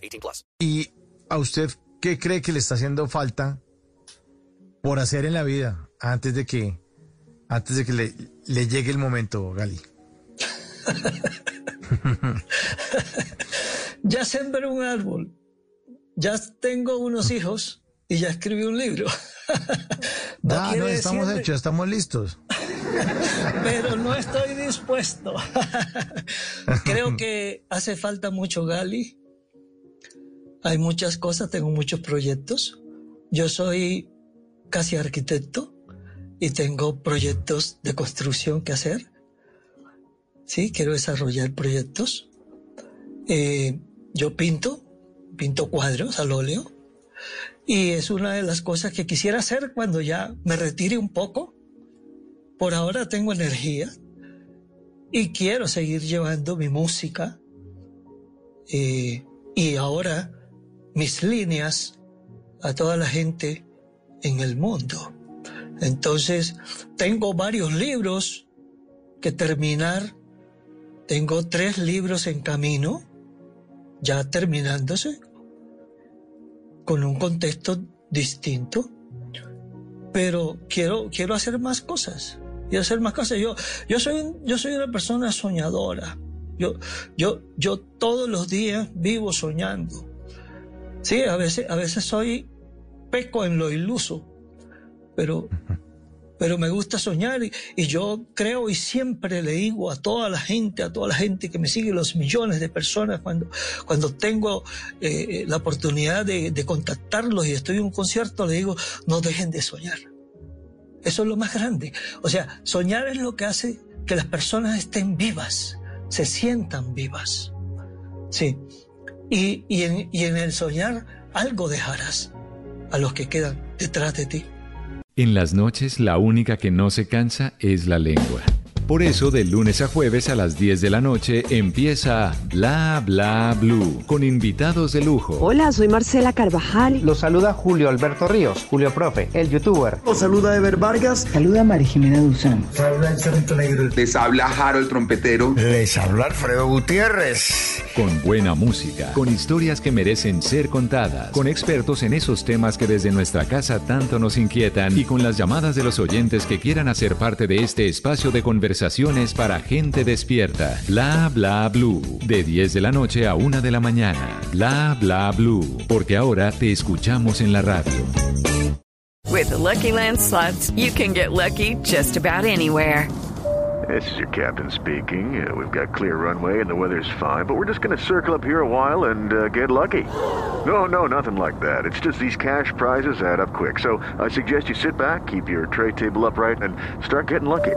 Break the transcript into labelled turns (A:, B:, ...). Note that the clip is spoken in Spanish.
A: 18 plus.
B: ¿Y a usted qué cree que le está haciendo falta por hacer en la vida antes de que, antes de que le, le llegue el momento, Gali?
C: ya sembré un árbol, ya tengo unos hijos y ya escribí un libro.
B: Ah, no, estamos hechos, estamos listos.
C: Pero no estoy dispuesto. Creo que hace falta mucho Gali. Hay muchas cosas, tengo muchos proyectos. Yo soy casi arquitecto y tengo proyectos de construcción que hacer. Sí, quiero desarrollar proyectos. Eh, yo pinto, pinto cuadros al óleo y es una de las cosas que quisiera hacer cuando ya me retire un poco. Por ahora tengo energía y quiero seguir llevando mi música eh, y ahora mis líneas a toda la gente en el mundo. Entonces, tengo varios libros que terminar. Tengo tres libros en camino, ya terminándose, con un contexto distinto, pero quiero, quiero hacer más cosas. Quiero hacer más cosas. Yo, yo, soy, yo soy una persona soñadora. Yo, yo, yo todos los días vivo soñando. Sí, a veces, a veces soy peco en lo iluso, pero pero me gusta soñar y, yo creo y siempre le digo a toda la gente, a toda la gente que me sigue, los millones de personas, cuando, cuando tengo eh, la oportunidad de, de contactarlos y estoy en un concierto, le digo, no dejen de soñar. Eso es lo más grande. O sea, soñar es lo que hace que las personas estén vivas, se sientan vivas. Sí. Y, en el soñar algo dejarás a los que quedan detrás de ti.
D: En las noches la única que no se cansa es la lengua. Por eso, de lunes a jueves a las 10 de la noche empieza Bla Bla Blue con invitados de lujo.
E: Hola, soy Marcela Carvajal.
F: Los saluda Julio Alberto Ríos, Julio Profe, el youtuber.
G: Los saluda Ever Vargas.
H: Saluda María Jimena Duzán.
I: Habla el Negro.
J: Les habla Jaro el trompetero.
K: Les habla Alfredo Gutiérrez.
D: Con buena música, con historias que merecen ser contadas, con expertos en esos temas que desde nuestra casa tanto nos inquietan y con las llamadas de los oyentes que quieran hacer parte de este espacio de conversación para gente despierta. Bla bla blue. De 10 de la noche a 1 de la mañana. Bla bla blue. Porque ahora te escuchamos en la radio.
L: With Lucky Land slots, you can get lucky just about anywhere.
M: This is your captain speaking. Uh, we've got clear runway and the weather's fine, but we're just going to circle up here a while and uh, get lucky. No, no, nothing like that. It's just these cash prizes add up quick. So I suggest you sit back, keep your tray table upright, and start getting lucky.